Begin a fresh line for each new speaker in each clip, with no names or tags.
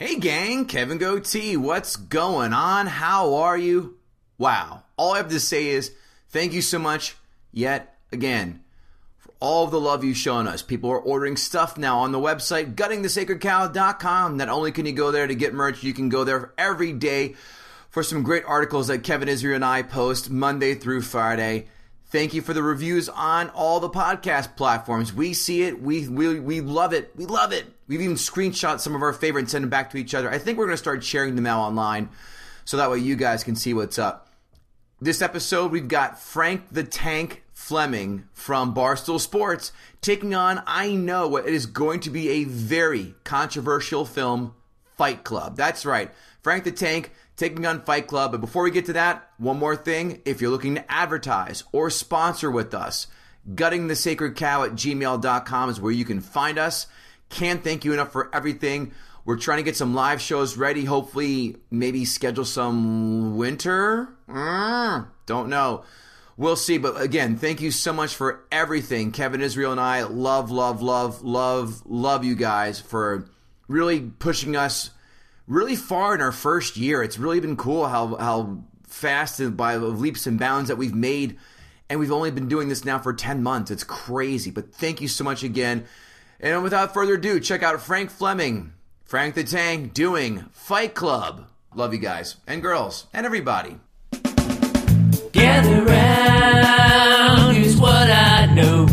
Hey gang, Kevin Goatee, what's going on? How are you? Wow. All I have to say is thank you so much yet again for all of the love you've shown us. People are ordering stuff now on the website, guttingthesacredcow.com. Not only can you go there to get merch, you can go there every day for some great articles that Kevin Israel and I post Monday through Friday. Thank you for the reviews on all the podcast platforms. We see it. We, we, we love it. We love it. We've even screenshot some of our favorite and send them back to each other. I think we're going to start sharing them out online so that way you guys can see what's up. This episode, we've got Frank the Tank Fleming from Barstool Sports taking on, I know what it is going to be a very controversial film, Fight Club. That's right. Frank the Tank taking on Fight Club. But before we get to that, one more thing. If you're looking to advertise or sponsor with us, guttingthesacredcow at gmail.com is where you can find us. Can't thank you enough for everything. We're trying to get some live shows ready. Hopefully, maybe schedule some winter. Mm, don't know. We'll see. But again, thank you so much for everything. Kevin Israel and I love, love, love, love, love you guys for really pushing us really far in our first year. It's really been cool how how fast and by leaps and bounds that we've made. And we've only been doing this now for 10 months. It's crazy. But thank you so much again. And without further ado, check out Frank Fleming, Frank the Tank, doing Fight Club. Love you guys and girls and everybody.
Gather round, here's what I know.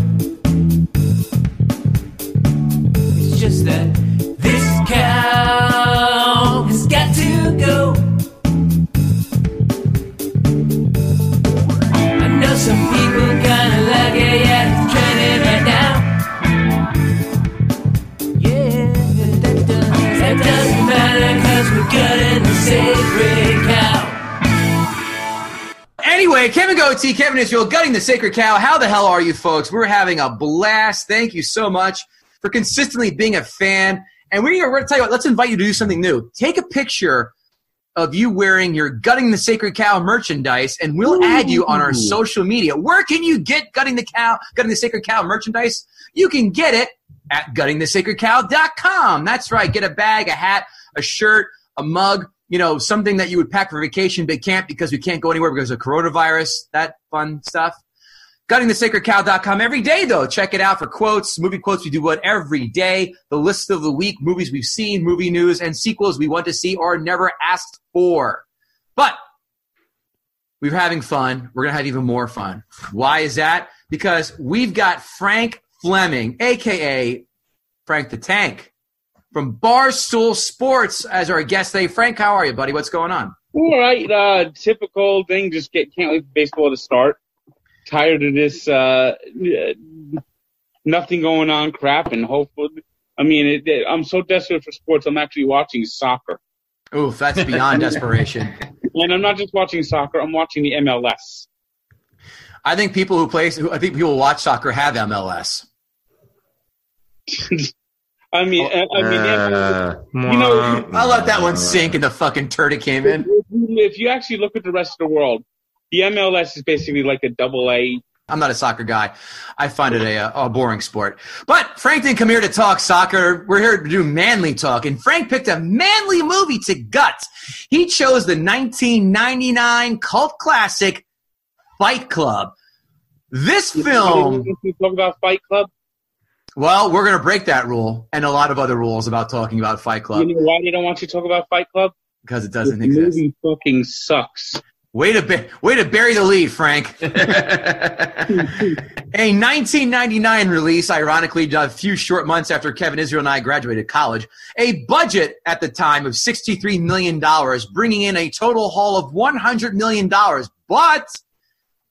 It's just that
Kevin Goatee, Kevin Israel, gutting the sacred cow. How the hell are you folks? We're having a blast. Thank you so much for consistently being a fan. And we're going to tell you what, let's invite you to do something new. Take a picture of you wearing your Gutting the Sacred Cow merchandise, and we'll add you on our social media. Where can you get Gutting the Cow, Gutting the Sacred Cow merchandise? You can get it at guttingthesacredcow.com. That's right. Get a bag, a hat, a shirt, a mug, you know, something that you would pack for vacation but can't because we can't go anywhere because of coronavirus, that fun stuff. GuttingTheSacredCow.com every day, though. Check it out for quotes, movie quotes. We do what every day. The list of the week, movies we've seen, movie news, and sequels we want to see or never asked for. But we're having fun. We're going to have even more fun. Why is that? Because we've got Frank Fleming, aka Frank the Tank, from Barstool Sports as our guest today. Frank, how are you, buddy? What's going on?
All right, uh, typical thing. Just get can't wait for baseball to start. Tired of this uh, nothing going on crap, and hopefully, I mean, it, it, I'm so desperate for sports. I'm actually watching soccer,
Oof, that's beyond desperation.
and I'm not just watching soccer. I'm watching the MLS.
I think people who play, I think people who watch soccer have MLS.
I mean, I, I mean,
Uh,
you know,
I'll let that one sink and the fucking turd came in.
if you actually look at the rest of the world, the MLS is basically like a double A.
I'm not a soccer guy. I find it a, a boring sport. But Frank didn't come here to talk soccer. We're here to do manly talk. And Frank picked a manly movie to gut. He chose the 1999 cult classic Fight Club. This film,
You talk about Fight Club.
Well, we're going to break that rule and a lot of other rules about talking about Fight Club
You know why they don't want you to talk about Fight Club?
because it doesn't exist.
movie fucking sucks.
Way to ba- way to bury the lead, Frank. A 1999 release, ironically, a few short months after Kevin Israel and I graduated college. A budget at the time of $63 million, bringing in a total haul of $100 million. But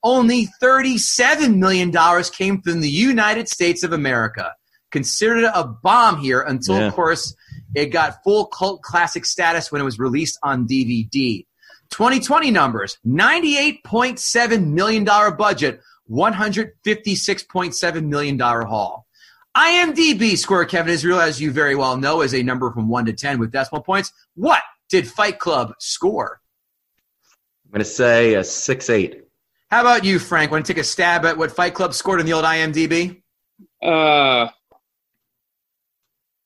only $37 million came from the United States of America. Considered a bomb here until,
Yeah.
of course, it got full cult classic status when it was released on DVD. 2020 numbers $98.7 million budget, $156.7 million haul. IMDb score, Kevin Israel, as you very well know, is a number from 1 to 10 with decimal points. What did Fight Club score?
I'm going to say a 6 8.
How about you, Frank? Want to take a stab at what Fight Club scored in the old IMDb?
Uh,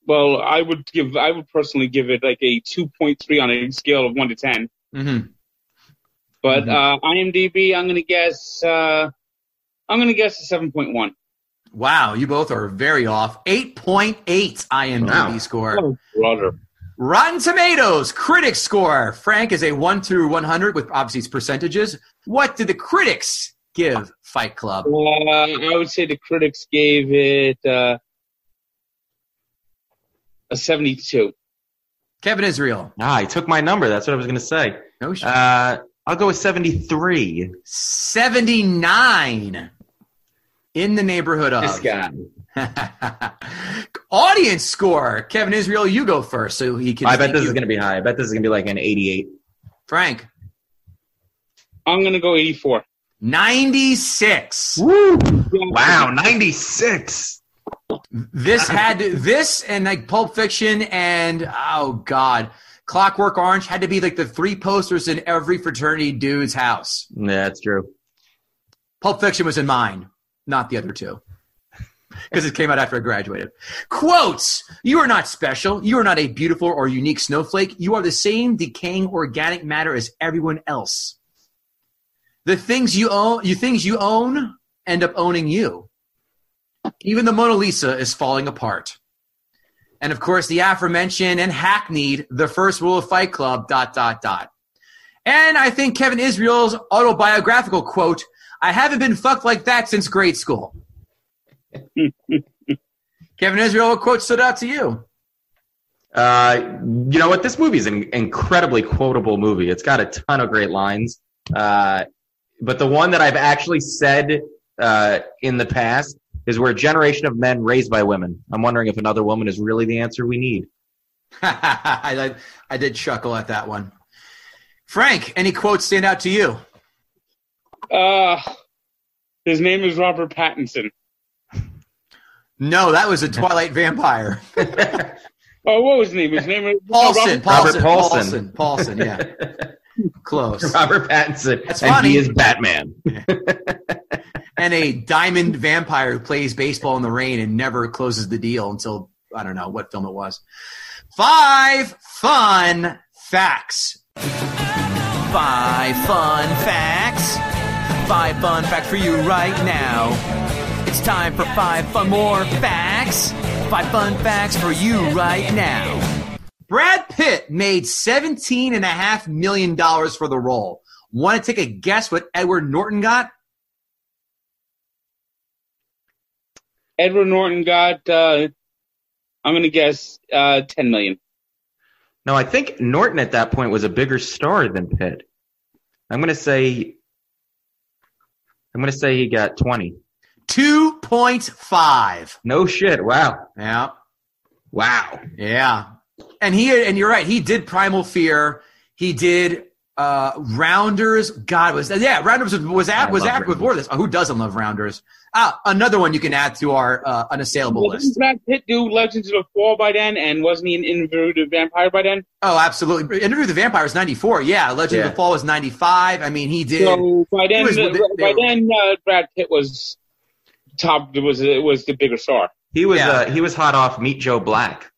well, I would give, I would personally give it like a 2.3 on a scale of 1 to 10.
Mm-hmm.
But
Mhm.
uh, IMDb, I'm going to guess, uh, I'm going to guess a 7.1.
Wow, you both are very off. 8.8 IMDb
Wow.
score.
Oh, brother.
Rotten Tomatoes critics score. Frank is a 1 through 100 with obviously its percentages. What did the critics give Fight Club?
Uh, I would say the critics gave it uh, a 72.
Kevin Israel.
Ah, he took my number. That's what I was going to say.
No sh-
Uh, I'll go with 73.
79 in the neighborhood of.
This guy.
Audience score. Kevin Israel, you go first so he can.
I bet this
you.
is going to be high. I bet this is going to be like an 88.
Frank.
I'm going to go 84.
96.
Woo! Wow, 96.
This had to, this and like Pulp Fiction and oh god, Clockwork Orange had to be like the three posters in every fraternity dude's house.
Yeah, that's true.
Pulp Fiction was in mine, not the other two. Because it came out after I graduated. Quotes You are not special. You are not a beautiful or unique snowflake. You are the same decaying organic matter as everyone else. The things you own, you things you own end up owning you. Even the Mona Lisa is falling apart. And of course, the aforementioned and hackneyed the first rule of Fight Club, dot, dot, dot. And I think Kevin Israel's autobiographical quote, I haven't been fucked like that since grade school. Kevin Israel, what quote stood out to you?
Uh, you know what? This movie is an incredibly quotable movie. It's got a ton of great lines. Uh, but the one that I've actually said uh, in the past is we're a generation of men raised by women. I'm wondering if another woman is really the answer we need.
I, I did chuckle at that one. Frank, any quotes stand out to you?
Uh, his name is Robert Pattinson.
No, that was a Twilight vampire.
Oh, what was his name? His name is
Paulson,
Robert-
Paulson,
Robert
Paulson,
Paulson.
Paulson, yeah. Close.
Robert Pattinson,
That's
and he is Batman.
And a diamond vampire who plays baseball in the rain and never closes the deal until, I don't know what film it was. Five fun facts. Five fun facts. Five fun facts for you right now. It's time for five fun more facts. Five fun facts for you right now. Brad Pitt made $17.5 million for the role. Want to take a guess what Edward Norton got?
Edward Norton got, uh, I'm going to guess, uh, 10 million.
No, I think Norton at that point was a bigger star than Pitt. I'm going to say. I'm going to say he got 20.
2.5.
No shit. Wow.
Yeah.
Wow.
Yeah. And he and you're right, he did Primal Fear. He did uh Rounders. God was yeah, Rounders was was
I
at was
love
at before this. Oh, who doesn't love Rounders? Ah, another one you can add to our uh, unassailable list.
Didn't
list.
Brad Pitt do Legends of the Fall by then? And wasn't he an Interview with the Vampire by then?
Oh, absolutely. Interview with the Vampire was 94. Yeah, Legend of the Fall was 95. I mean, he did.
So by then,
was the-
by
they-
then, uh, Brad Pitt was top. Was was the bigger star.
He was
Yeah.
uh, he was hot off Meet Joe Black.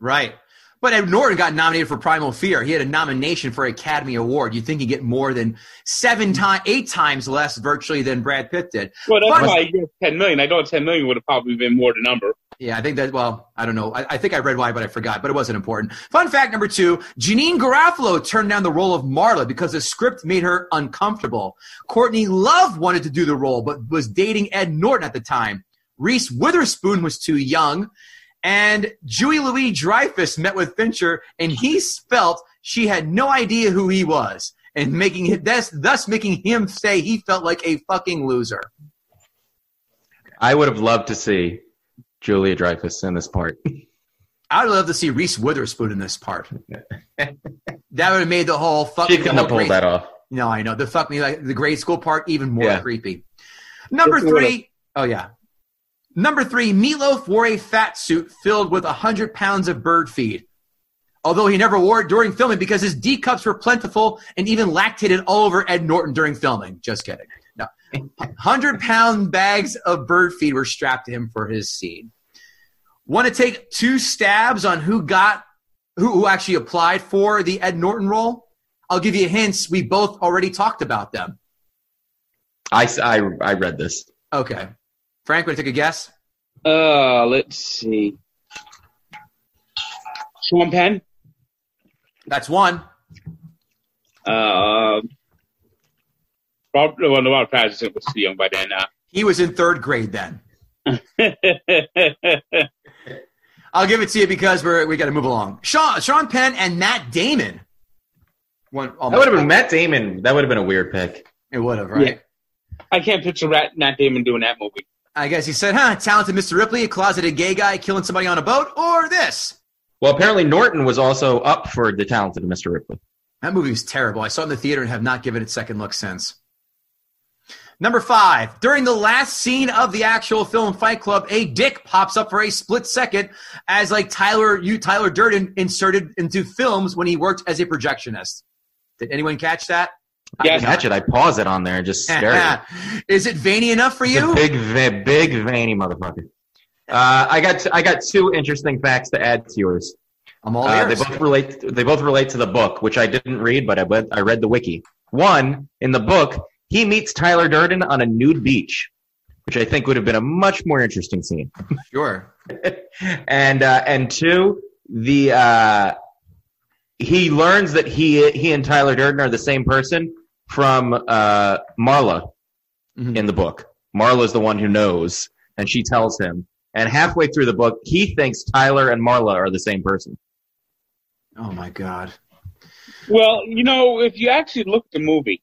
Right. But Ed Norton got nominated for Primal Fear. He had a nomination for Academy Award. You'd think he'd get more than seven times, eight times less virtually than Brad Pitt did.
Well, that's
But-
why I guess 10 million. I know 10 million would have probably been more the number.
Yeah, I think that, well, I don't know. I, I think I read why, but I forgot, but it wasn't important. Fun fact number two Janeane Garofalo turned down the role of Marla because the script made her uncomfortable. Courtney Love wanted to do the role, but was dating Ed Norton at the time. Reese Witherspoon was too young. And Julie Louis Dreyfus met with Fincher, and he felt she had no idea who he was, and making it, thus, thus making him say he felt like a fucking loser.
I would have loved to see Julia Dreyfus in this part.
I would love to see Reese Witherspoon in this part. that would have made the whole fucking.
She couldn't have pulled that off.
No, I know the fuck me like the grade school part even more
Yeah.
creepy. Number three, oh yeah. Number three, Meatloaf wore a fat suit filled with hundred pounds of bird feed. Although he never wore it during filming because his D cups were plentiful and even lactated all over Ed Norton during filming. Just kidding. No, hundred pound bags of bird feed were strapped to him for his scene. Want to take two stabs on who got who, who actually applied for the Ed Norton role? I'll give you hints. We both already talked about them.
I I read this.
Okay. Frank, want to take a guess?
Uh, let's see. Sean Penn.
That's one.
Uh, Bob, well, no, Bob Patterson was too young by then. Uh,
He was in third grade then. I'll give it to you because we're we got to move along. Sean Sean Penn and Matt Damon. One,
That would have been Matt Damon. That would have been a weird pick.
It would have, right?
Yeah. I can't picture Matt Damon doing that movie.
I guess he said, "Huh, talented Mr. Ripley, a closeted gay guy killing somebody on a boat, or this."
Well, apparently Norton was also up for the talented Mr. Ripley.
That movie was terrible. I saw it in the theater and have not given it second look since. Number five, during the last scene of the actual film Fight Club, a dick pops up for a split second as like Tyler you Tyler Durden inserted into films when he worked as a projectionist. Did anyone catch that?
Yes.
Catch it. I pause it on there and just stare at it.
Is it veiny enough for you?
big, big, veiny motherfucker. Uh, I got I got two interesting facts to add to yours.
I'm all
Uh, they both relate. They both relate to the book, which I didn't read, but I read. I read the wiki. One in the book, he meets Tyler Durden on a nude beach, which I think would have been a much more interesting scene.
Sure.
and uh, and two, the uh, he learns that he he and Tyler Durden are the same person from uh, Marla
Mhm.
in the book. Marla's the one who knows, and she tells him. And halfway through the book, he thinks Tyler and Marla are the same person.
Oh my god.
Well, you know, if you actually look at the movie,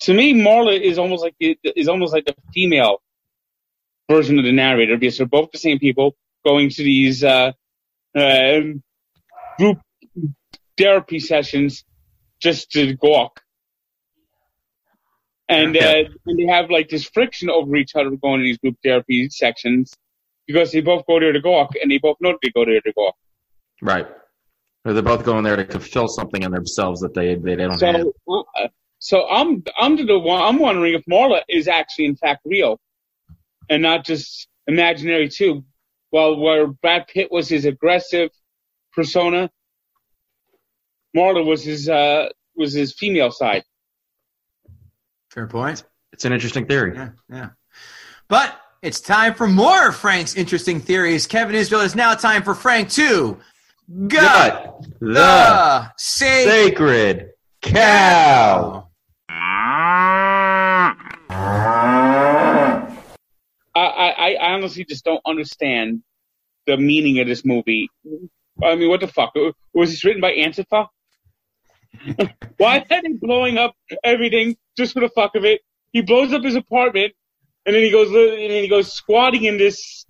to me, Marla is almost like the, is almost like the female version of the narrator because they're both the same people going to these uh, uh, group therapy sessions just to gawk. And, uh, and they have like this friction over each other going to these group therapy sections because they both go there to gawk and they both know they go there to gawk.
Right. Or they're both going there to fulfill something in themselves that they they don't have.
So, uh, so I'm I'm the one I'm wondering if Marla is actually in fact real, and not just imaginary too. While where Brad Pitt was his aggressive persona, Marla was his uh was his female side.
Fair point.
It's an interesting theory.
Yeah, yeah. But it's time for more of Frank's interesting theories. Kevin Israel, it's now time for Frank to gut
Gut the
the sacred
sacred cow.
I, I I honestly just don't understand the meaning of this movie. I mean, what the fuck was this written by Antifa? Why are they blowing up everything just for the fuck of it? He blows up his apartment, and then he goes and then he goes squatting in this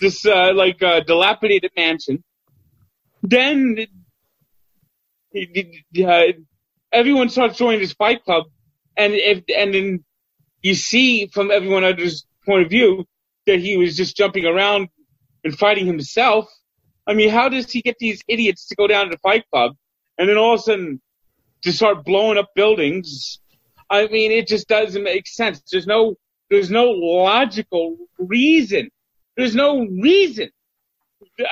this uh, like uh, dilapidated mansion. Then he- uh, everyone starts joining this fight club, and if and then you see from everyone else's point of view that he was just jumping around and fighting himself. I mean, how does he get these idiots to go down to the fight club and then all of a sudden to start blowing up buildings? I mean, it just doesn't make sense. There's no, there's no logical reason. There's no reason.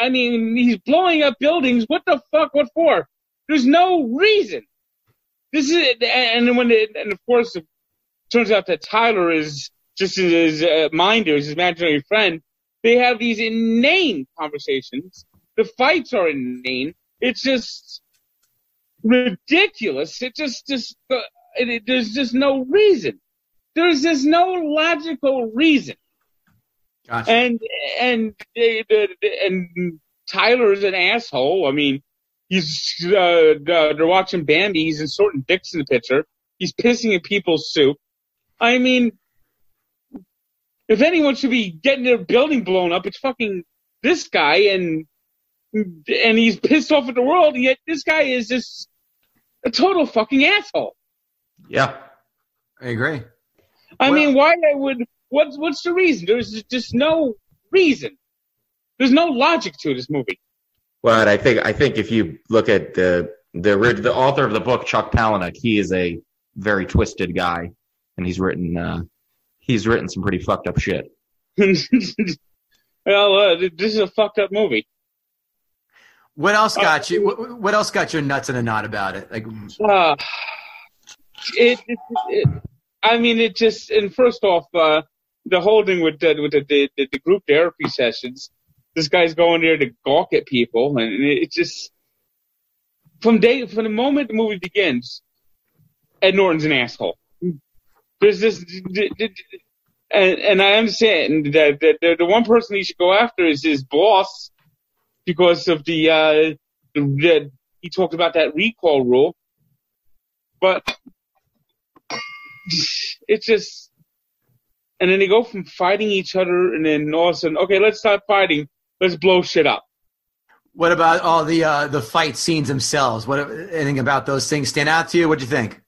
I mean, he's blowing up buildings. What the fuck? What for? There's no reason. This is, and when, it, and of course, it turns out that Tyler is just his uh, minder, his imaginary friend, They have these inane conversations. The fights are inane. It's just ridiculous. It just, just, uh, it, there's just no reason. There's just no logical reason.
Gotcha.
And and the- and Tyler's an asshole. I mean, he's uh, uh, they're watching Bambi. He's inserting dicks in the picture. He's pissing in people's soup. I mean, if anyone should be getting their building blown up, it's fucking this guy. And and he's pissed off at the world. And yet this guy is just a total fucking asshole.
Yeah.
I agree.
I
Well-
mean, why I would? What's what's the reason? There's just no reason. There's no logic to this movie.
But I think I think if you look at the the the author of the book, Chuck Palahniuk, he is a very twisted guy, and he's written uh, he's written some pretty fucked up shit.
well, uh, this is a fucked up movie.
What else
Uh,
got you? What, what else got your nuts in a knot about it? Like,
Uh, it, it, it, I mean, it just. And first off, uh, the whole thing with the, with the, the the group therapy sessions. This guy's going there to gawk at people, and it, just from day from the moment the movie begins, Ed Norton's an asshole. There's this, and and I understand that that the, the one person he should go after is his boss because of the uh the he talked about that recall rule, but it's just and then they go from fighting each other and then all of a sudden okay let's stop fighting let's blow shit up
what about all the uh, the fight scenes themselves? What anything about those things stand out to you? What do you think?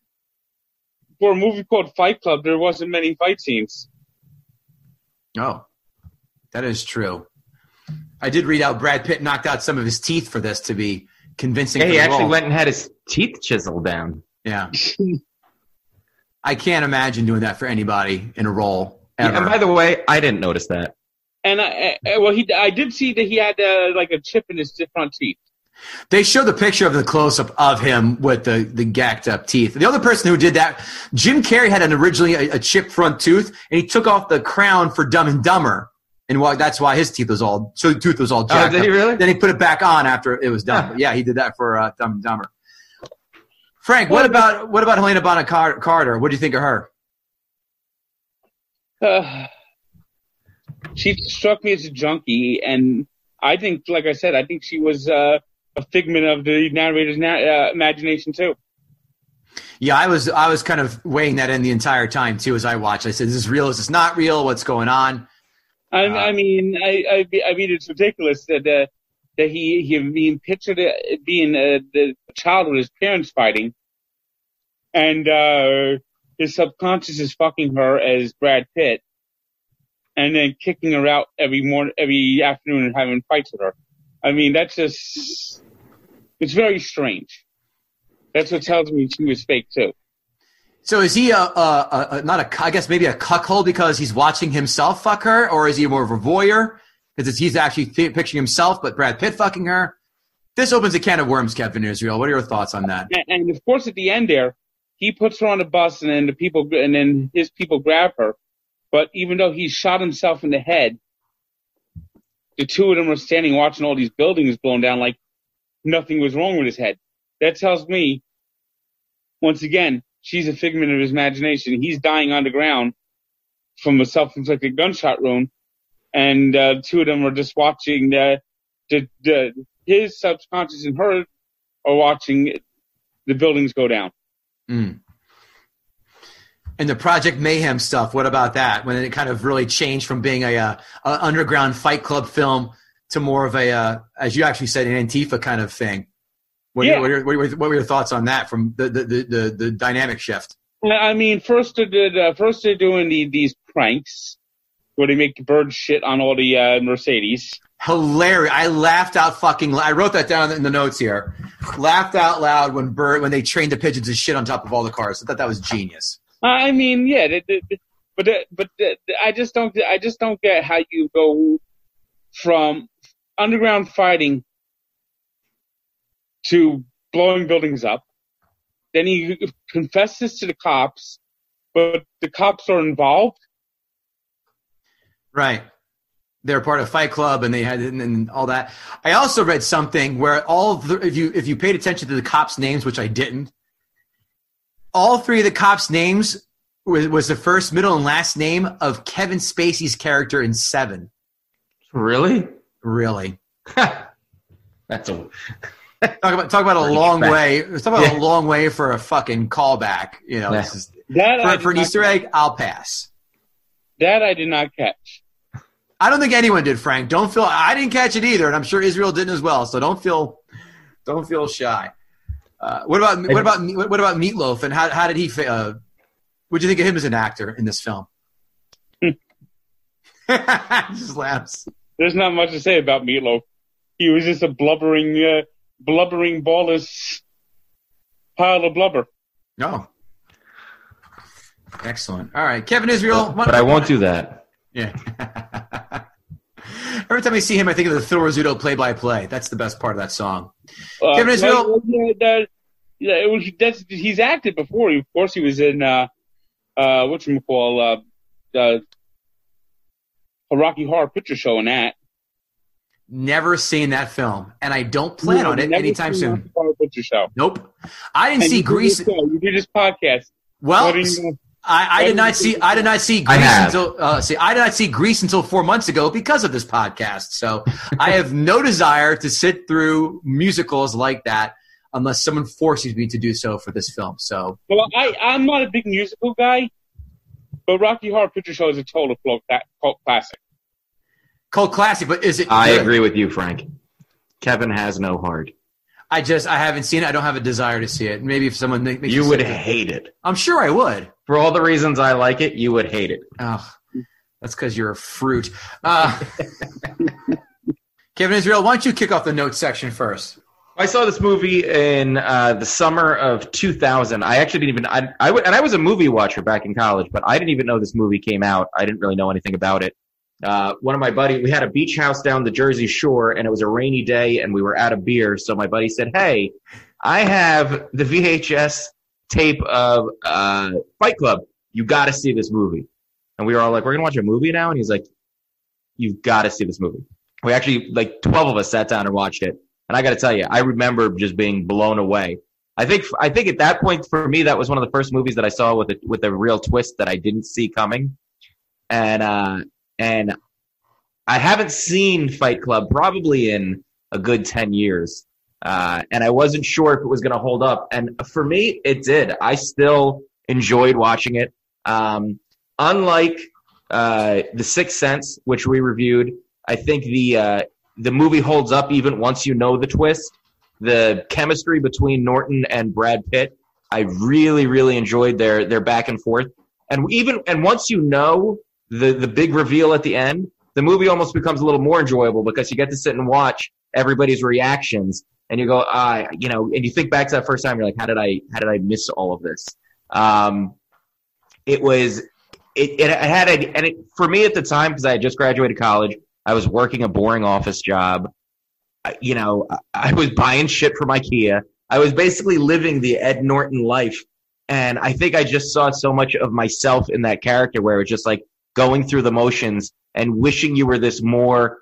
for a movie called Fight Club there wasn't many fight scenes
Oh, that is true. I did read out Brad Pitt knocked out some of his teeth for this to be convincing.
Yeah, he actually
role.
went and had his teeth chiseled down.
Yeah. I can't imagine doing that for anybody in a role.
Yeah, and by the way, I didn't notice that.
and I, I well he I did see that he had uh, like a chip in his front teeth
They show the picture of the close up of him with the, the gacked up teeth. The other person who did that, Jim Carrey had an originally a, a chipped front tooth, and he took off the crown for Dumb and Dumber, and why, that's why his teeth was all so tooth was all jacked.
Oh, did he
up.
really?
Then he put it back on after it was done.
Huh.
Yeah, he did that for uh, Dumb and Dumber. Frank, what about what about Helena Bonham Carter? What do you think of her?
uh, she struck me as a junkie, and I think, like I said, I think she was uh, a figment of the narrator's na- uh, imagination too.
Yeah, I was I was kind of weighing that in the entire time too as I watched. I said, "Is this real? Is this not real? What's going on?"
I,
Uh,
I mean, I, I, I mean, it's ridiculous that uh, that he he being pictured being uh, the child with his parents fighting, and uh, his subconscious is fucking her as Brad Pitt, and then kicking her out every morning, every afternoon, and having fights with her. I mean, that's just it's very strange. That's what tells me she was fake too.
So is he a, a, a, a not a I guess maybe a cuckold because he's watching himself fuck her, or is he more of a voyeur because he's actually picturing himself, but Brad Pitt fucking her? This opens a can of worms, Kevin Israel. What are your thoughts on that?
and, and of course at the end there he puts her on a bus and then the people and then his people grab her but even though he shot himself in the head the two of them are standing watching all these buildings blown down like nothing was wrong with his head that tells me once again she's a figment of his imagination he's dying on the ground from a self-inflicted gunshot wound and uh, two of them are just watching the, the, the his subconscious and her are watching the buildings go down.
Mm. And the Project Mayhem stuff. What about that? When it kind of really changed from being a, uh a underground Fight Club film to more of a, uh, as you actually said, an Antifa kind of thing. What,
Yeah.
your, what, your, what were your thoughts on that from the the, the, the, the dynamic shift?
I mean, first they did, uh, first they're doing the, these pranks where they make the birds shit on all the uh, Mercedes.
hilarious. I laughed out fucking. I wrote that down in the notes here. Laughed out loud when bird when they trained the pigeons to shit on top of all the cars. I thought that was genius.
I mean, yeah, they, they, they- but uh, but uh, I just don't I just don't get how you go from underground fighting to blowing buildings up. Then he confesses to the cops, but the cops are involved.
Right. they're part of Fight Club and they had and, and all that. I also read something where all the, if you if you paid attention to the cops' names, which I didn't, all three of the cops' names was, was the first, middle, and last name of Kevin Spacey's character in Seven.
Really?
Really,
That's a
talk about talk about a long
fat.
way. Talk about
Yeah.
a long way for a fucking callback. You know,
Yeah.
this is,
That
for, for an
not-
Easter egg, I'll pass.
That I did not catch.
I don't think anyone did, Frank. Don't feel. I didn't catch it either, and I'm sure Israel didn't as well. So don't feel, don't feel shy. Uh, what about what about what about Meatloaf and how how did he? fa- Uh, what do you think of him as an actor in this film? Just laughs.
There's not much to say about Meatloaf. He was just a blubbering, uh, blubbering, ballless pile of blubber.
No. Excellent. All right, Kevin Israel.
but I won't do that.
Yeah. Every time I see him, I think of the Phil Rizzuto play-by-play. That's the best part of that song.
Uh,
Kevin Israel-
yeah, that- yeah, it was, that's, he's acted before. Of course, he was in uh, uh, what you call uh, uh, a Rocky Horror Picture Show in that.
Never seen that film, and I don't plan on it anytime soon.
Picture Show.
Nope. I didn't
And
see Grease.
You do this podcast.
Well,
What do you know?
I, I did not see. I did not see
I
Grease
have.
until. Uh, see, I did not see Grease until four months ago because of this podcast. So I have no desire to sit through musicals like that unless someone forces me to do so for this film. So
Well, I, I'm not a big musical guy, but Rocky Horror Picture Show is a total cult, cult classic.
cult classic, but is it?
I
good?
agree with you, Frank. Kevin has no heart.
I just I haven't seen it. I don't have a desire to see it. Maybe if someone makes
You would hate it.
I'm sure I would.
For all the reasons I like it, you would hate it.
Oh, that's because you're a fruit. Uh, Kevin Israel, why don't you kick off the notes section first?
I saw this movie in uh, the summer of 2000. I actually didn't even I I, I w- and I was a movie watcher back in college, but I didn't even know this movie came out. I didn't really know anything about it. Uh, one of my buddy, we had a beach house down the Jersey Shore, and it was a rainy day, and we were out of beer. So my buddy said, "Hey, I have the VHS tape of uh, Fight Club. You got to see this movie." And we were all like, "We're gonna watch a movie now?" And he's like, "You've got to see this movie." We actually like 12 of us sat down and watched it. And I got to tell you, I remember just being blown away. I think I think at that point for me that was one of the first movies that I saw with a with a real twist that I didn't see coming. And uh and I haven't seen Fight Club probably in a good 10 years. Uh and I wasn't sure if it was going to hold up and for me it did. I still enjoyed watching it. Um unlike uh The Sixth Sense which we reviewed, I think the uh the movie holds up even once you know the twist. The chemistry between Norton and Brad Pitt, I really, really enjoyed their their back and forth. And even and once you know the the big reveal at the end, the movie almost becomes a little more enjoyable because you get to sit and watch everybody's reactions, and you go, ah, you know, and you think back to that first time, you're like, how did I how did I miss all of this? Um, it was it, it had a, and it, for me at the time because I had just graduated college, I was working a boring office job. I- You know, I- I was buying shit from IKEA. I was basically living the Ed Norton life. And I think I just saw so much of myself in that character where it was just like going through the motions and wishing you were this more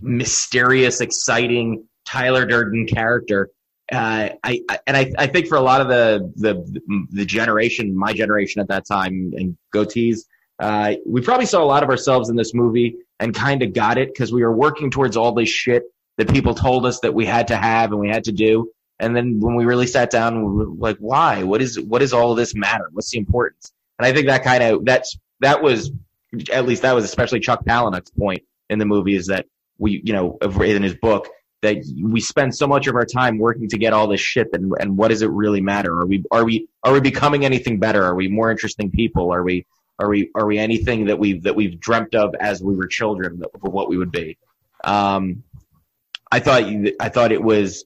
mysterious, exciting Tyler Durden character. Uh, I, I and I, I think for a lot of the, the the generation, my generation at that time, and goatees, uh, we probably saw a lot of ourselves in this movie and kind of got it because we were working towards all this shit that people told us that we had to have and we had to do. And then when we really sat down, we were like, why? What is what does all this matter? What's the importance? And I think that kind of that's that was at least that was especially Chuck Palahniuk's point in the movie is that we you know in his book that we spend so much of our time working to get all this shit and and what does it really matter? Are we are we are we becoming anything better? Are we more interesting people? Are we are we are we anything that we've that we've dreamt of as we were children for what we would be? Um, I thought I thought it was,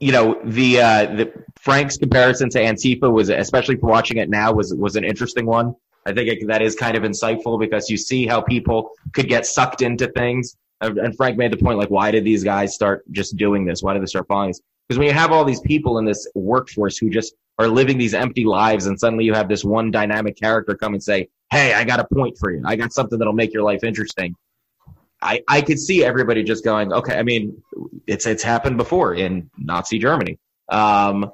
you know, the uh, the Frank's comparison to Antifa was especially for watching it now was was an interesting one. I think it, that is kind of insightful because you see how people could get sucked into things. And Frank made the point like, why did these guys start just doing this? Why did they start following this? Because when you have all these people in this workforce who just are living these empty lives, and suddenly you have this one dynamic character come and say, hey, I got a point for you. I got something that'll make your life interesting. I, I could see everybody just going, okay. I mean, it's it's happened before in Nazi Germany. Um,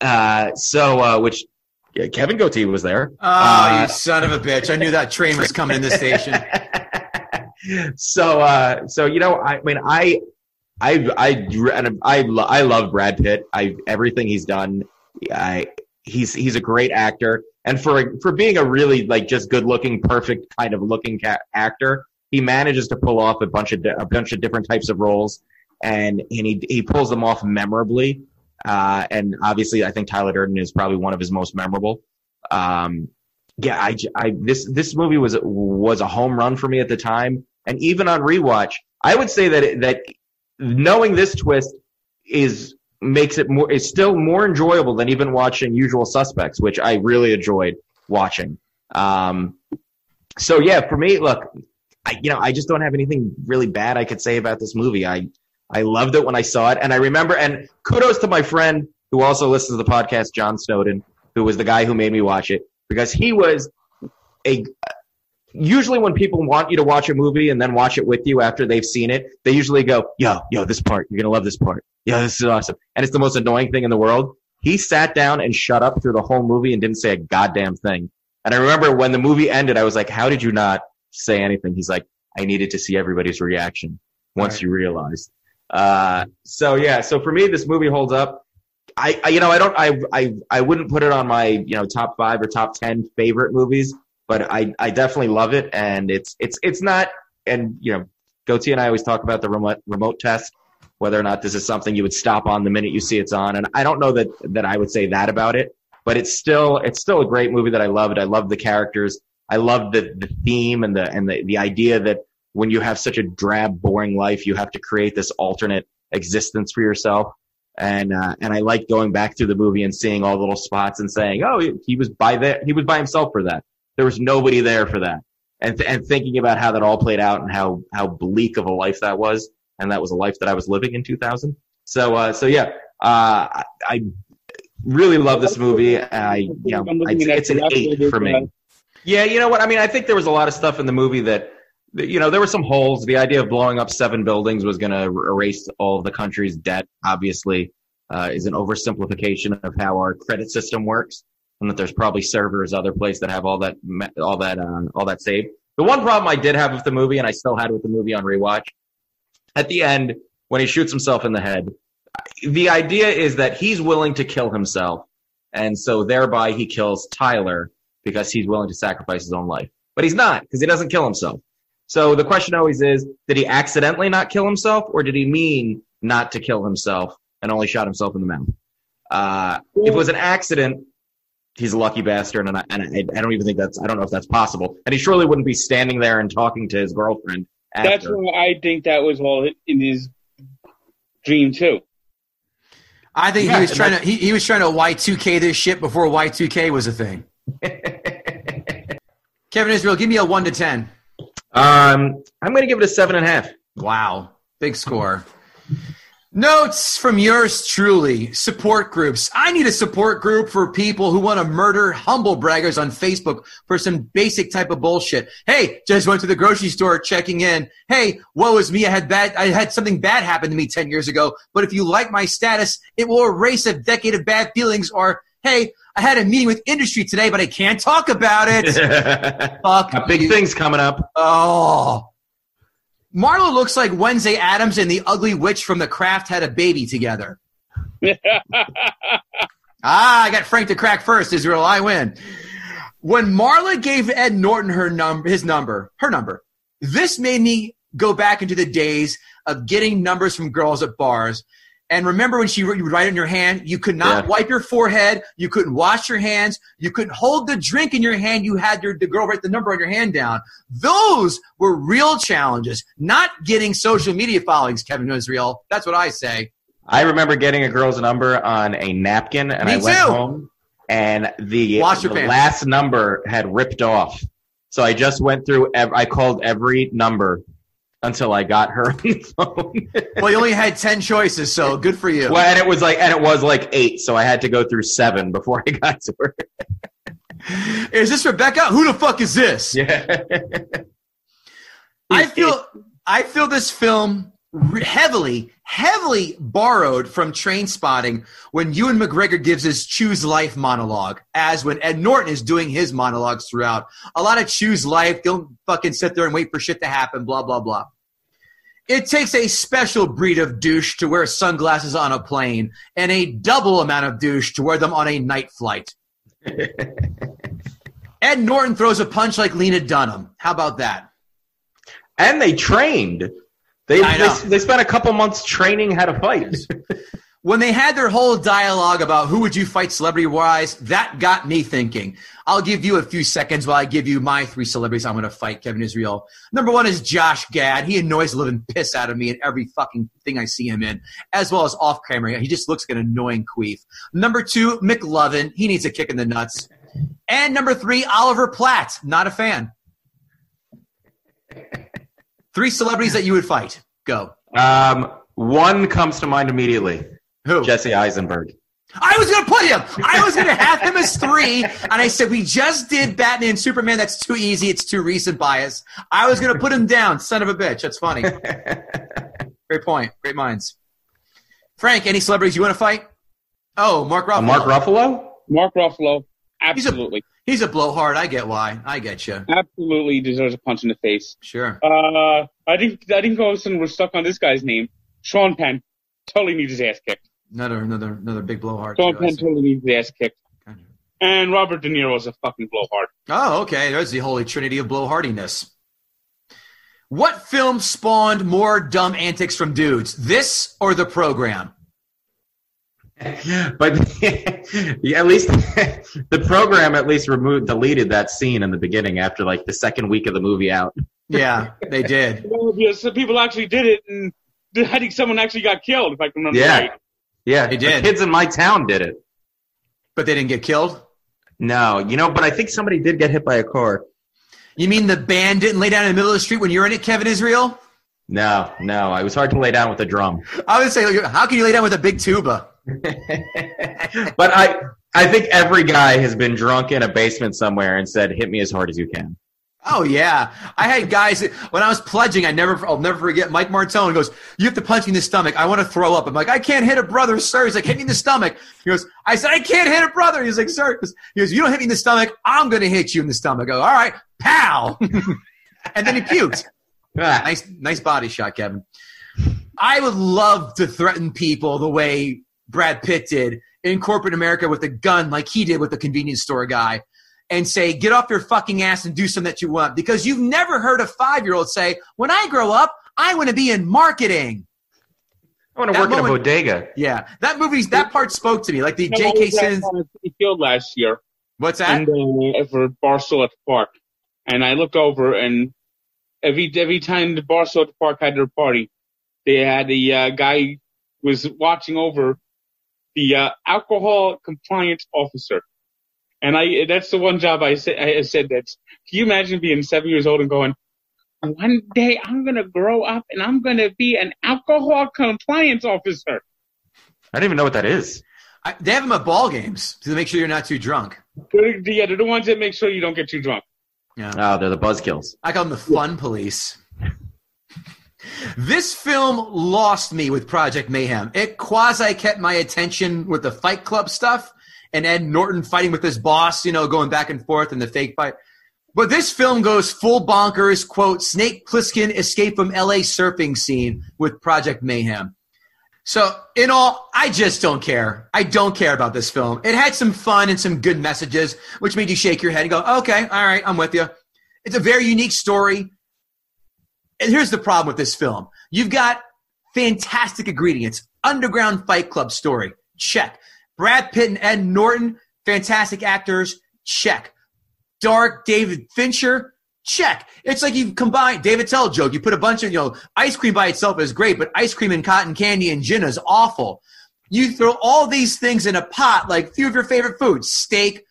uh, so uh, which yeah, Kevin Goatee was there.
Oh,
Uh,
you son of a bitch! I knew that train was coming in the station.
so uh, so you know, I mean, I I I I I love Brad Pitt. I everything he's done. I he's he's a great actor, and for for being a really like just good looking, perfect kind of looking ca- actor, he manages to pull off a bunch of a bunch of different types of roles, and and he he pulls them off memorably. Uh, and obviously, I think Tyler Durden is probably one of his most memorable. Um, yeah, I, I- this this movie was was a home run for me at the time, and even on rewatch, I would say that it, that knowing this twist is makes it more is still more enjoyable than even watching Usual Suspects, which I really enjoyed watching. Um, so yeah, for me, look, I you know I just don't have anything really bad I could say about this movie. I I loved it when I saw it, and I remember. And kudos to my friend who also listens to the podcast, John Snowden, who was the guy who made me watch it because he was a. Usually, when people want you to watch a movie and then watch it with you after they've seen it, they usually go, "Yo, yo, this part, you're gonna love this part. Yo, this is awesome," and it's the most annoying thing in the world. He sat down and shut up through the whole movie and didn't say a goddamn thing. And I remember when the movie ended, I was like, "How did you not say anything?" He's like, "I needed to see everybody's reaction once
Right.
you realized." Uh, so yeah, so for me, this movie holds up. I, I, you know, I don't, I, I, I wouldn't put it on my, you know, top five or top ten favorite movies, but I, I definitely love it, and it's, it's, it's not, and you know, Goatee and I always talk about the remote, remote test, whether or not this is something you would stop on the minute you see it's on, and I don't know that that I would say that about it, but it's still, it's still a great movie that I loved. I love the characters. I love the the theme and the and the the idea that when you have such a drab, boring life, you have to create this alternate existence for yourself. And uh, and I like going back through the movie and seeing all the little spots and saying, oh, he, was by there, he was by himself for that. There was nobody there for that. And th- and thinking about how that all played out and how how bleak of a life that was, and that was a life that I was living in 2000. So uh, so yeah, uh, I, really love this movie. I you know it's, it's an eight for
uh,
me. Yeah, you know what? I mean, I think there was a lot of stuff in the movie that, you know, there were some holes. The idea of blowing up seven buildings was going to erase all of the country's debt, obviously, uh, is an oversimplification of how our credit system works, and that there's probably servers other place that have all that, all that, uh, all that saved. The one problem I did have with the movie, and I still had with the movie on rewatch, at the end when he shoots himself in the head, the idea is that he's willing to kill himself, and so thereby he kills Tyler because he's willing to sacrifice his own life. But he's not because he doesn't kill himself. So the question always is, did he accidentally not kill himself or did he mean not to kill himself and only shot himself in the mouth? Uh, if it was an accident, he's a lucky bastard and, I, and I, I don't even think that's, I don't know if that's possible. And he surely wouldn't be standing there and talking to his girlfriend after.
That's why I think that was all in his dream too.
I think
Yeah,
he was trying to he, he was trying to Y2K this shit before Y2K was a thing. Kevin Israel, give me a one to ten.
Um, I'm going to give it a seven and a half.
Wow, big score. Notes from yours truly. Support groups. I need a support group for people who want to murder humble braggers on Facebook for some basic type of bullshit. Hey, just went to the grocery store checking in. Hey, woe is me. I had bad, I had something bad happen to me 10 years ago. But if you like my status, it will erase a decade of bad feelings or, hey, I had a meeting with industry today, but I can't talk about it. Fuck.
Big
you.
things coming up.
Oh. Marlo looks like Wednesday Addams and the ugly witch from The Craft had a baby together. Ah, I got Frank to crack first, Israel. I win. When Marla gave Ed Norton her number, his number, her number, this made me go back into the days of getting numbers from girls at bars. And remember when she you would write it in your hand, you could not
Yeah.
wipe your forehead, you couldn't wash your hands, you couldn't hold the drink in your hand. You had your, the girl write the number on your hand down. Those were real challenges, not getting social media followings. Kevin Israel, that's what I say.
I remember getting a girl's number on a napkin, and
Me
I went home, and the, the last number had ripped off. So I just went through. Ev- I called every number until I got her on the phone.
Well, you only had ten choices, so good for you.
well, and it was like, and it was like eight, so I had to go through seven before I got to her.
is this Rebecca? Who the fuck is this?
Yeah.
I feel I feel this film heavily, heavily borrowed from Trainspotting when Ewan McGregor gives his choose life monologue, as when Ed Norton is doing his monologues throughout. A lot of choose life, don't fucking sit there and wait for shit to happen, blah, blah, blah. It takes a special breed of douche to wear sunglasses on a plane, and a double amount of douche to wear them on a night flight. Ed Norton throws a punch like Lena Dunham. How about that?
and they trained. They, they they spent a couple months training how to fight.
when they had their whole dialogue about who would you fight celebrity wise, that got me thinking. I'll give you a few seconds while I give you my three celebrities I'm going to fight, Kevin Israel. Number one is Josh Gad. He annoys the living piss out of me in every fucking thing I see him in, as well as off camera. He just looks like an annoying queef. Number two, McLovin. He needs a kick in the nuts. And number three, Oliver Platt. Not a fan. Three celebrities that you would fight. Go.
Um, one comes to mind immediately.
Who?
Jesse Eisenberg.
I was going to put him. I was going to have him as three, and I said we just did Batman and Superman. That's too easy. It's too recent bias. I was going to put him down. Son of a bitch. That's funny. Great point. Great minds. Frank, any celebrities you want to fight? Oh, Mark
Uh,
Ruffalo.
Mark Ruffalo?
Mark Ruffalo,
He's a-
absolutely,
He's a blowhard. I get why. I get you.
absolutely deserves a punch in the face.
Sure.
Uh, I think I think all of a sudden we're stuck on this guy's name, Sean Penn. Totally needs his ass kicked.
Another another another big blowhard.
Sean
too,
Penn totally needs his ass kicked.
Gotcha.
And Robert De Niro is a fucking blowhard.
Oh, okay. There's the holy trinity of blowhardiness. What film spawned more dumb antics from dudes? This or the program?
But yeah, at least the program at least removed deleted that scene in the beginning after like the second week of the movie out.
Yeah, they did.
Well, yes, some people actually did it, and I think someone actually got killed, if I can remember
Yeah.
right.
Yeah,
They
the
did.
kids in my town did it.
But they didn't get killed?
No, you know, but I think somebody did get hit by a car.
You mean the band didn't lay down in the middle of the street when you're in it, Kevin Israel?
No, no, it was hard to lay down with a drum.
I would say, how can you lay down with a big tuba?
But I, I think every guy has been drunk in a basement somewhere and said, "Hit me as hard as you can."
Oh yeah, I had guys when I was pledging. I never, I'll never forget. Mike Martone goes, "You have to punch me in the stomach. I want to throw up." I'm like, "I can't hit a brother, sir." He's like, "Hit me in the stomach." He goes, "I said I can't hit a brother." He's like, "Sir," he goes, "You don't hit me in the stomach. I'm going to hit you in the stomach." I go, "All right, pow," and then he puked. Nice, nice body shot, Kevin. I would love to threaten people the way Brad Pitt did in corporate America with a gun, like he did with the convenience store guy, and say, "Get off your fucking ass and do something that you want." Because you've never heard a five-year-old say, "When I grow up, I want to be in marketing."
I want to
That
work in a bodega.
Yeah, that movie's that part spoke to me, like the
I
J.K.
was at,
Simmons.
uh, Field last year,
What's that?
and uh, for Barstool at the park, and I looked over, and every every time the Barstool at the park had their party, they had a uh, guy was watching over the uh, alcohol compliance officer, and I that's the one job I said I said that. Can you imagine being seven years old and going? One day I'm gonna grow up and I'm gonna be an alcohol compliance officer.
I don't even know what that is.
I, they have them at ball games to make sure you're not too drunk.
They're, yeah, they're the ones that make sure you don't get too drunk.
Yeah.
Oh, they're the buzzkills.
I call them the fun police. This film lost me with Project Mayhem. It quasi kept my attention with the Fight Club stuff and Ed Norton fighting with his boss, you know, going back and forth in the fake fight. But this film goes full bonkers, quote, Snake Plissken escape from LA surfing scene with Project Mayhem. So, in all, I just don't care. I don't care about this film. It had some fun and some good messages, which made you shake your head and go, okay, all right, I'm with you. It's a very unique story. And here's the problem with this film you've got fantastic ingredients. Underground Fight Club story, check. Brad Pitt and Ed Norton, fantastic actors, check. Dark David Fincher, check. It's like you combine Dave Attell joke. You put a bunch of, you know, ice cream by itself is great, but ice cream and cotton candy and gin is awful. You throw all these things in a pot, like few of your favorite foods, steak,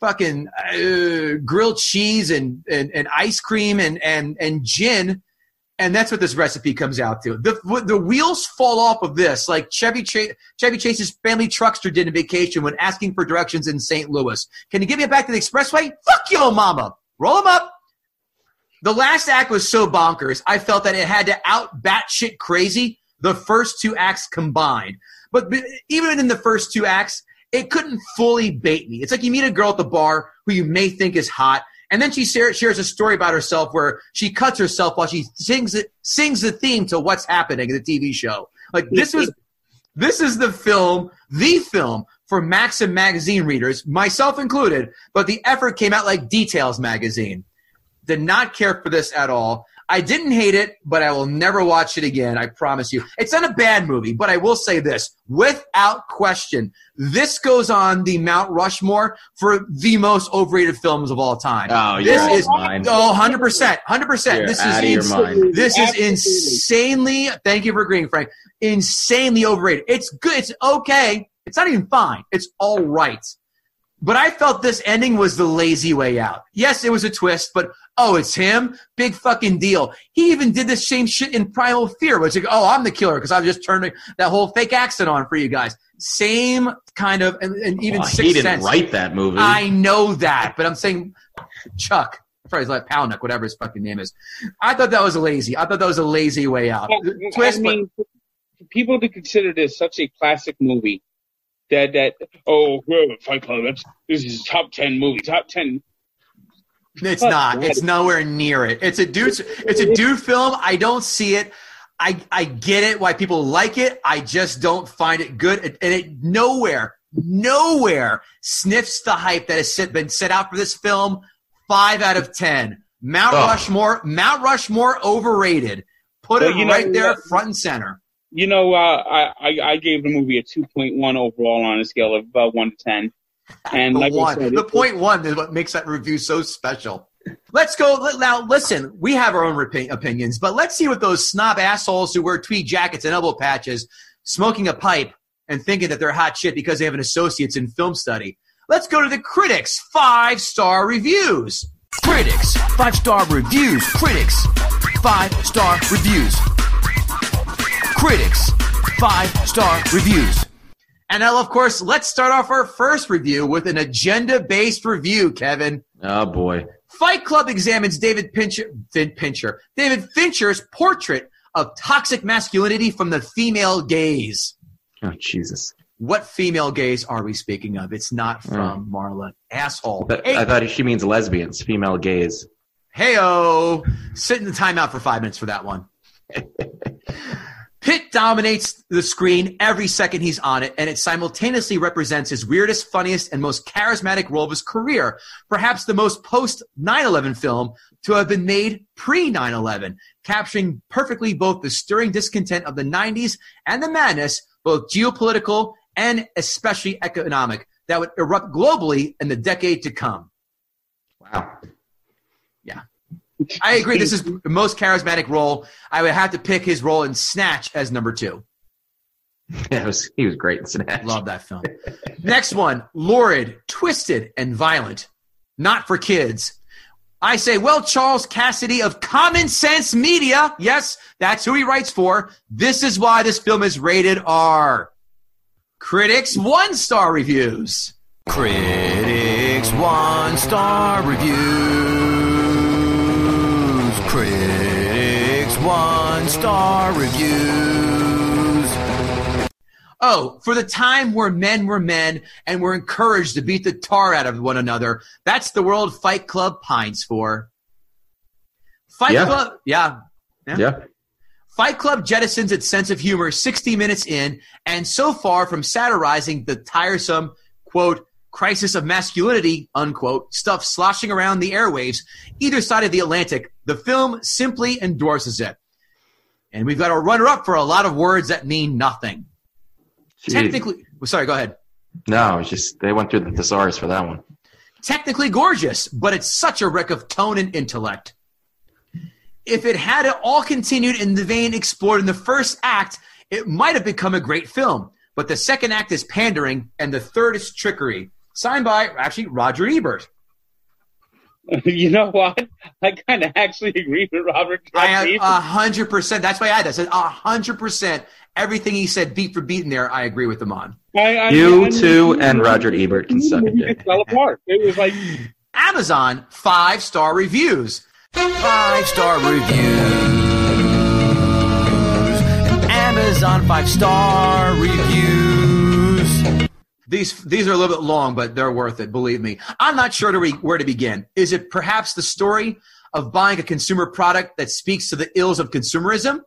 fucking uh, grilled cheese and, and, and ice cream and, and, and gin. And that's what this recipe comes out to. The the wheels fall off of this, like Chevy Chase, Chevy Chase's family truckster did in vacation when asking for directions in St. Louis. Can you get me back to the expressway? Fuck you, mama. Roll them up. The last act was so bonkers. I felt that it had to out batshit crazy the first two acts combined. But even in the first two acts, it couldn't fully bait me. It's like you meet a girl at the bar who you may think is hot, and then she shares a story about herself where she cuts herself while she sings sings the theme to what's happening in the TV show. Like this was, this is the film, the film for Maxim magazine readers, myself included. But the effort came out like Details magazine. Did not care for this at all. I didn't hate it, but I will never watch it again. I promise you. It's not a bad movie, but I will say this without question. This goes on the Mount Rushmore for the most overrated films of all time.
Oh, oh you're
this is
your mind.
oh, 100%. 100%.
You're
this is
out of your
ins-
mind.
This is insanely, thank you for agreeing, Frank, insanely overrated. It's good. It's okay. It's not even fine. It's all right. But I felt this ending was the lazy way out. Yes, it was a twist, but oh, it's him? Big fucking deal. He even did the same shit in Primal Fear, which like, oh, I'm the killer because I've just turned that whole fake accent on for you guys. Same kind of, and, and even
Well,
Sixth
he didn't
Sense.
write that movie.
I know that, but I'm saying Chuck. Probably like Palnick, whatever his fucking name is. I thought that was lazy. I thought that was a lazy way out.
Well,
Twist,
I mean, for people to consider this such a classic movie that that oh well, Fight Club, that's this is top ten movie, top ten.
It's
Fuck
not. It's nowhere near it. It's a dude. It's a dude film. I don't see it. I I get it why people like it. I just don't find it good. And it nowhere, nowhere sniffs the hype that has set- been set out for this film. Five out of ten. Mount
Ugh.
Rushmore. Mount Rushmore overrated. Put
Well,
it
you know
right there, front and center.
You know, uh, I, I I gave the movie a two point one overall on a scale of about one to ten. And
the
like
one,
said,
the
it-
point one is what makes that review so special. Let's go let- now. Listen, we have our own repi- opinions, but let's see what those snob assholes who wear tweed jackets and elbow patches, smoking a pipe, and thinking that they're hot shit because they have an associate's in film study. Let's go to the critics' five star reviews. Critics five star reviews. Critics five star reviews. Critics five star reviews. And now, of course, let's start off our first review with an agenda based review, Kevin.
oh boy.
Fight Club examines David Pincher, Fin, Pincher, David Fincher's portrait of toxic masculinity from the female gaze.
Oh Jesus.
What female gaze are we speaking of? It's not hmm. from Marla. Asshole.
But
Hey,
I thought she means lesbians, female gays.
Heyo, sit in the timeout for five minutes for that one. Pitt dominates the screen every second he's on it, and it simultaneously represents his weirdest, funniest, and most charismatic role of his career. Perhaps the most post 9 11 film to have been made pre 9 11, capturing perfectly both the stirring discontent of the 90s and the madness, both geopolitical and especially economic, that would erupt globally in the decade to come.
Wow.
I agree. This is the most charismatic role. I would have to pick his role in Snatch as number two.
Yeah, it was, he was great in Snatch.
Love that film. Next one, lurid, twisted, and violent. Not for kids. I say, well, Charles Cassady of Common Sense Media. Yes, that's who he writes for. This is why this film is rated R. Critics one star reviews. Critics one star reviews. Critics one star reviews. Oh, for the time where men were men and were encouraged to beat the tar out of one another. That's the world Fight Club pines for. Fight
Yeah.
Club, yeah.
Yeah.
Fight Club jettisons its sense of humor 60 minutes in, and so far from satirizing the tiresome, quote, crisis of masculinity, unquote, stuff sloshing around the airwaves either side of the Atlantic, the film simply endorses it. And we've got a runner up for a lot of words that mean nothing.
Gee.
Technically, well, sorry, go ahead.
No, it's just they went through the thesaurus for that one.
technically gorgeous, but it's such a wreck of tone and intellect. If it had it all continued in the vein explored in the first act, it might have become a great film. But the second act is pandering, and the third is trickery. Signed by actually Roger Ebert.
you know what? I kind of actually agree with Robert.
I am a hundred percent. That's why I had that. Said a hundred percent. Everything he said, beat for beat in there, I agree with him on.
I, I,
You
I-
too and Roger Ebert can suck a
It fell apart. It was like
Amazon five star reviews. Five star reviews. Amazon five star reviews. These these are a little bit long, but they're worth it. Believe me. I'm not sure to re- where to begin. Is it perhaps the story of buying a consumer product that speaks to the ills of consumerism?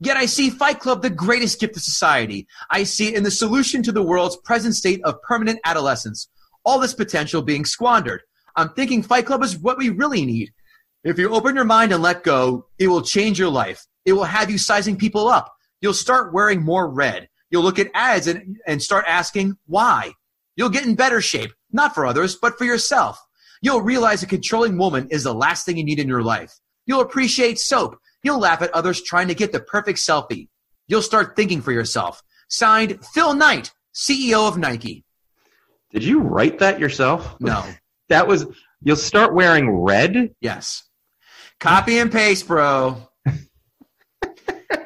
Yet I see Fight Club the greatest gift to society. I see it in the solution to the world's present state of permanent adolescence. All this potential being squandered. I'm thinking Fight Club is what we really need. If you open your mind and let go, it will change your life. It will have you sizing people up. You'll start wearing more red. You'll look at ads and, and start asking why. You'll get in better shape, not for others, but for yourself. You'll realize a controlling woman is the last thing you need in your life. You'll appreciate soap. You'll laugh at others trying to get the perfect selfie. You'll start thinking for yourself. Signed, Phil Knight, CEO of Nike.
Did you write that yourself?
No.
That was. You'll start wearing red.
Yes. Copy and paste, bro.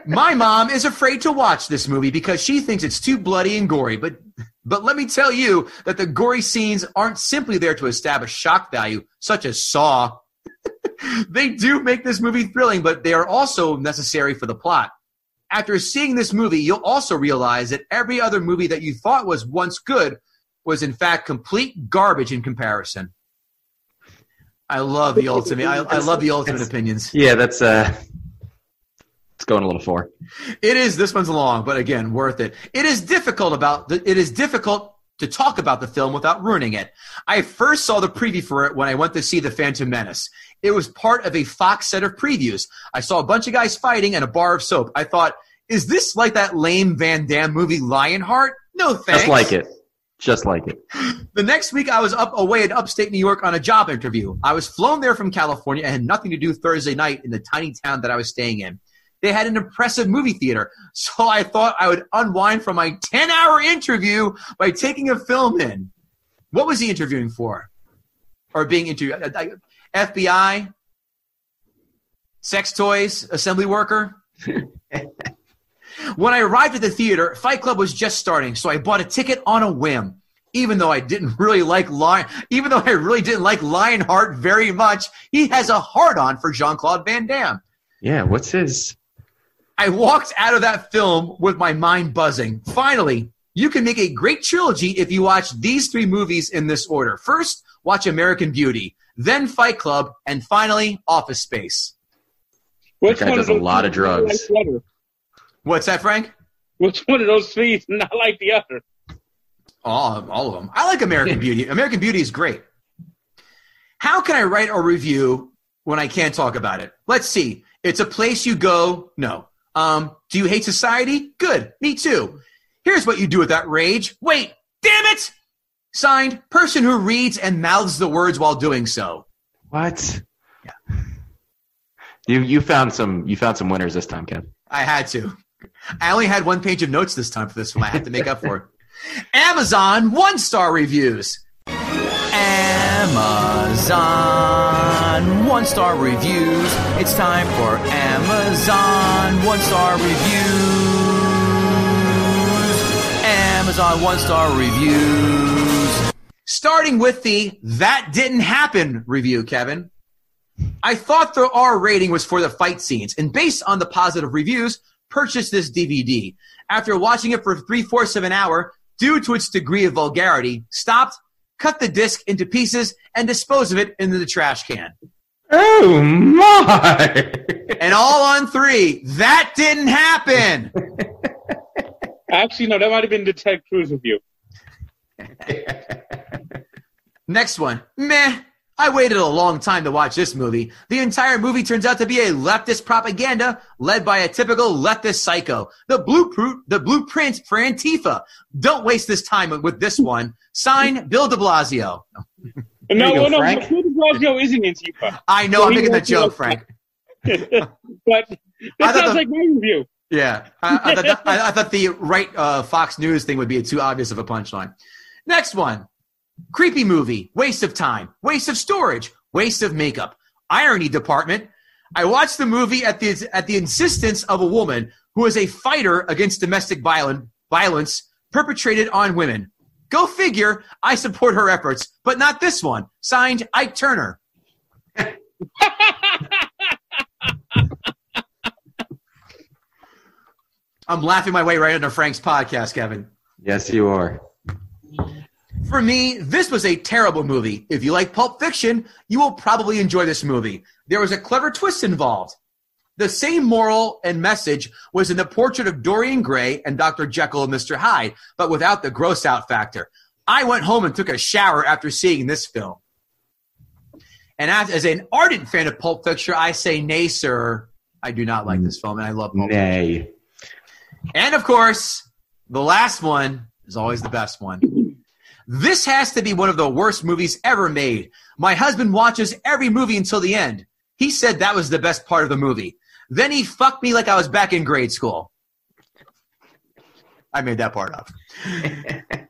My mom is afraid to watch this movie because she thinks it's too bloody and gory, but but let me tell you that the gory scenes aren't simply there to establish shock value, such as Saw. they do make this movie thrilling, but they are also necessary for the plot. After seeing this movie, you'll also realize that every other movie that you thought was once good was in fact complete garbage in comparison. I love the ultimate. I, I love the ultimate opinions.
Yeah, that's uh. It's going a little far.
It is. This one's long, but again, worth it. It is difficult about. The, it is difficult to talk about the film without ruining it. I first saw the preview for it when I went to see The Phantom Menace. It was part of a Fox set of previews. I saw a bunch of guys fighting and a bar of soap. I thought, is this like that lame Van Damme movie Lionheart? No thanks.
Just like it. Just like it.
The next week, I was up away in upstate New York on a job interview. I was flown there from California and had nothing to do Thursday night in the tiny town that I was staying in. They had an impressive movie theater, so I thought I would unwind from my 10 hour interview by taking a film in. What was he interviewing for? Or being interviewed? uh, FBI? Sex toys? Assembly worker? When I arrived at the theater, Fight Club was just starting, so I bought a ticket on a whim. Even though I didn't really like Lion, even though I really didn't like Lionheart very much, he has a hard on for Jean Claude Van Damme.
Yeah. What's his?
I walked out of that film with my mind buzzing. Finally, you can make a great trilogy if you watch these three movies in this order. First, watch American Beauty, then Fight Club, and finally, Office Space.
which
guy
one
does a lot of
three like
drugs.
What's that, Frank?
Which one of those three is not like the other?
All, all of them. I like American Beauty. American Beauty is great. How can I write a review when I can't talk about it? Let's see. It's a place you go. No. Um, do you hate society? Good. Me too. Here's what you do with that rage. Wait. Damn it. Signed, person who reads and mouths the words while doing so.
What? Yeah. You you found some you found some winners this time, Kev.
I had to. I only had one page of notes this time for this one. I had to make up for it. Amazon one star reviews. Amazon one star reviews. It's time for Amazon one star reviews. Amazon one star reviews. Starting with the That Didn't Happen review, Kevin. I thought the R rating was for the fight scenes, and based on the positive reviews, purchased this DVD. After watching it for three fourths of an hour, due to its degree of vulgarity, stopped, cut the disc into pieces, and dispose of it into the trash can.
Oh my!
And all on three. That didn't happen.
Actually, no, that might have been the Ted Cruz review.
Next one. Meh. I waited a long time to watch this movie. The entire movie turns out to be a leftist propaganda led by a typical leftist psycho. The blueprint, the blueprint for Antifa. Don't waste this time with this one. Sign Bill de Blasio.
No,
you go,
no,
Frank.
Bill de Blasio isn't Antifa.
I know,
So
I'm making the joke,
like-
Frank.
but that
thought
sounds
the-
like my review.
Yeah, I, I, thought, I, I thought the right uh, Fox News thing would be too obvious of a punchline. Next one, creepy movie, waste of time, waste of storage. Waste of makeup. Irony department. I watched the movie at the at the insistence of a woman who is a fighter against domestic violence violence perpetrated on women. Go figure. I support her efforts, but not this one. Signed, Ike Turner. I'm laughing my way right into Frank's podcast, Kevin.
Yes, you are.
For me, this was a terrible movie. If you like Pulp Fiction, you will probably enjoy this movie. There was a clever twist involved. The same moral and message was in the portrait of Dorian Gray and Dr. Jekyll and Mr. Hyde, but without the gross out factor. I went home and took a shower after seeing this film. And as, as an ardent fan of Pulp Fiction, I say, nay, sir. I do not like this film, and I love Pulp Fiction.
Nay.
And of course, the last one is always the best one. This has to be one of the worst movies ever made. My husband watches every movie until the end. He said that was the best part of the movie. Then he fucked me like I was back in grade school. I made that part up.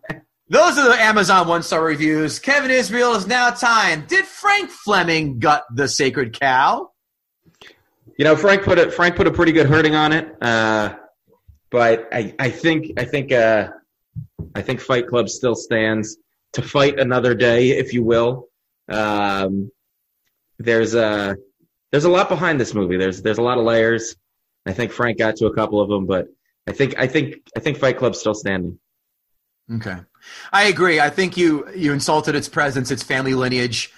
Those are the Amazon one star reviews. Kevin Israel is now time. Did Frank Fleming gut the sacred cow?
You know, Frank put a Frank put a pretty good hurting on it, uh, but I, I think I think uh, I think Fight Club still stands to fight another day, if you will. Um, there's a there's a lot behind this movie. There's there's a lot of layers. I think Frank got to a couple of them, but I think I think I think Fight Club's still standing.
Okay. I agree. I think you you insulted its presence, its family lineage,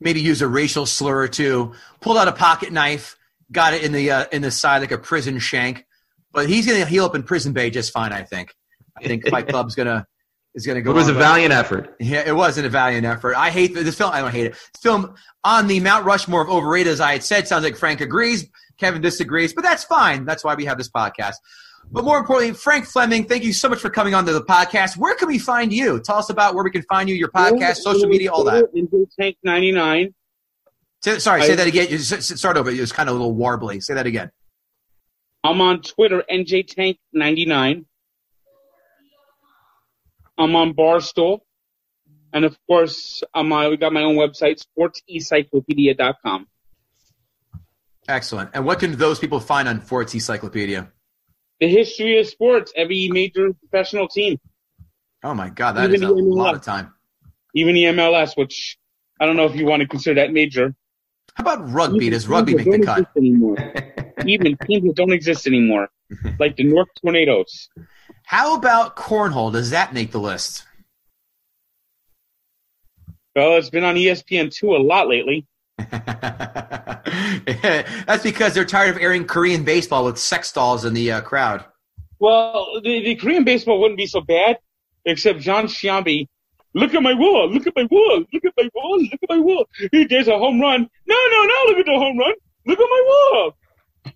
maybe used a racial slur or two, pulled out a pocket knife, got it in the uh, in the side like a prison shank. But he's going to heal up in prison bay just fine, I think. I think Fight Club's going to is going to go
It was
on,
a valiant effort.
Yeah, it wasn't a valiant effort. I hate this film. I don't hate it. This film on the Mount Rushmore of overrated, as I had said, sounds like Frank agrees. Kevin disagrees, but that's fine. That's why we have this podcast. But more importantly, Frank Fleming, thank you so much for coming on to the podcast. Where can we find you? Tell us about where we can find you, your podcast, social media, all that.
Into Tank 99.
Sorry, say
I-
that again. You s- s- start over. It was kind of a little warbly. Say that again.
I'm on Twitter, NJTank99. I'm on Barstool. And of course, I'm, uh, we got my own website, sportsencyclopedia.com.
Excellent. And what can those people find on Forts Encyclopedia?
The history of sports, every major professional team,
Oh my God, that
Even
is a
MLS.
lot of time.
even the MLS, which I don't know if you want to consider that major.
How about rugby?
Even
Does rugby make the cut?
Anymore. even teams that don't exist anymore, like the Newark Tornadoes.
How about cornhole? Does that make the list?
Well, it's been on E ESPN2 a lot lately.
That's because they're tired of airing Korean baseball with sex dolls in the uh, crowd.
Well, the, the Korean baseball wouldn't be so bad, except Jon Sciambi. Look at my wall! Look at my wall! Look at my wall! Look at my wall! Hey, There's a home run! No, no, no! Look at the home run! Look at my wall!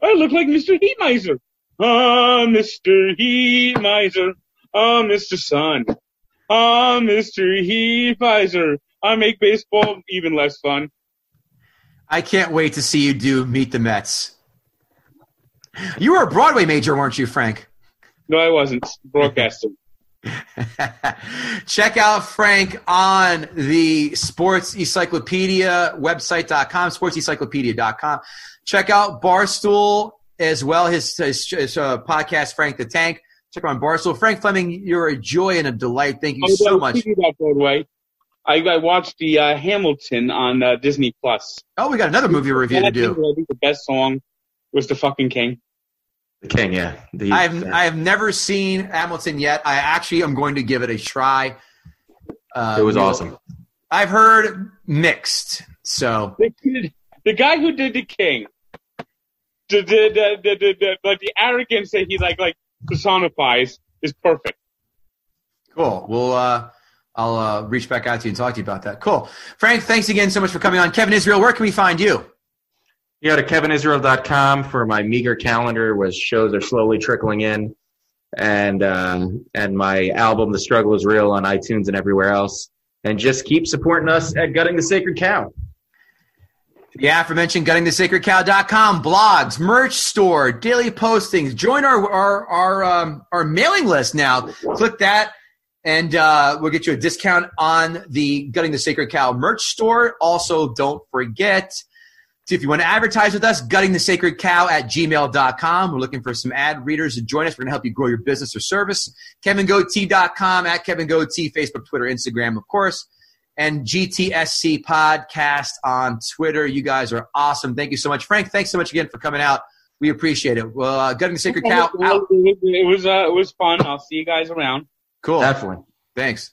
I look like Mr. Heat Miser. Ah, Mr. Heat Miser. Ah, Mr. Sun. Ah, Mr. Heat Miser. I make baseball even less fun.
I can't wait to see you do Meet the Mets. You were a Broadway major, weren't you, Frank?
No, I wasn't broadcasting.
Check out Frank on the Sports Encyclopedia website.com, sportsencyclopedia.com. Check out Barstool as well, his, his, his uh, podcast, Frank the Tank. Check him out Barstool. Frank Fleming, you're a joy and a delight. Thank you
Oh,
so much.
speaking about Broadway, I, I watched the uh, Hamilton on uh, Disney Plus.
Oh, we got another movie review to
I think-
do.
I think the best song was the fucking King.
The King, yeah. The,
I've I have never seen Hamilton yet. I actually am going to give it a try. Uh,
it was awesome.
I've heard mixed. So
The, kid- the guy who did the King, the the the the, the, the like the arrogance that he like like personifies is perfect.
cool. We'll uh, I'll uh, reach back out to you and talk to you about that. Cool, Frank. Thanks again so much for coming on. Kevin Israel, where can we find you?
You go to kevinisrael.com for my meager calendar, where shows are slowly trickling in, and uh, and my album "The Struggle Is Real" on iTunes and everywhere else. And just keep supporting us at Gutting the Sacred Cow.
The aforementioned guttingthesacredcow.com, blogs, merch store, daily postings. Join our our our um, our mailing list now. Click that, And uh, we'll get you a discount on the Gutting the Sacred Cow merch store. Also, don't forget if you want to advertise with us, gutting the sacred cow at gmail.com. We're looking for some ad readers to join us. We're going to help you grow your business or service. KevinGoatee.com at Kevin Goatee, Facebook, Twitter, Instagram, of course. And GTSC Podcast on Twitter. You guys are awesome. Thank you so much. Frank, thanks so much again for coming out. We appreciate it. Well, uh, Gutting the Sacred Cow out.
It was uh, it was fun. I'll see you guys around.
Cool.
Definitely.
Thanks.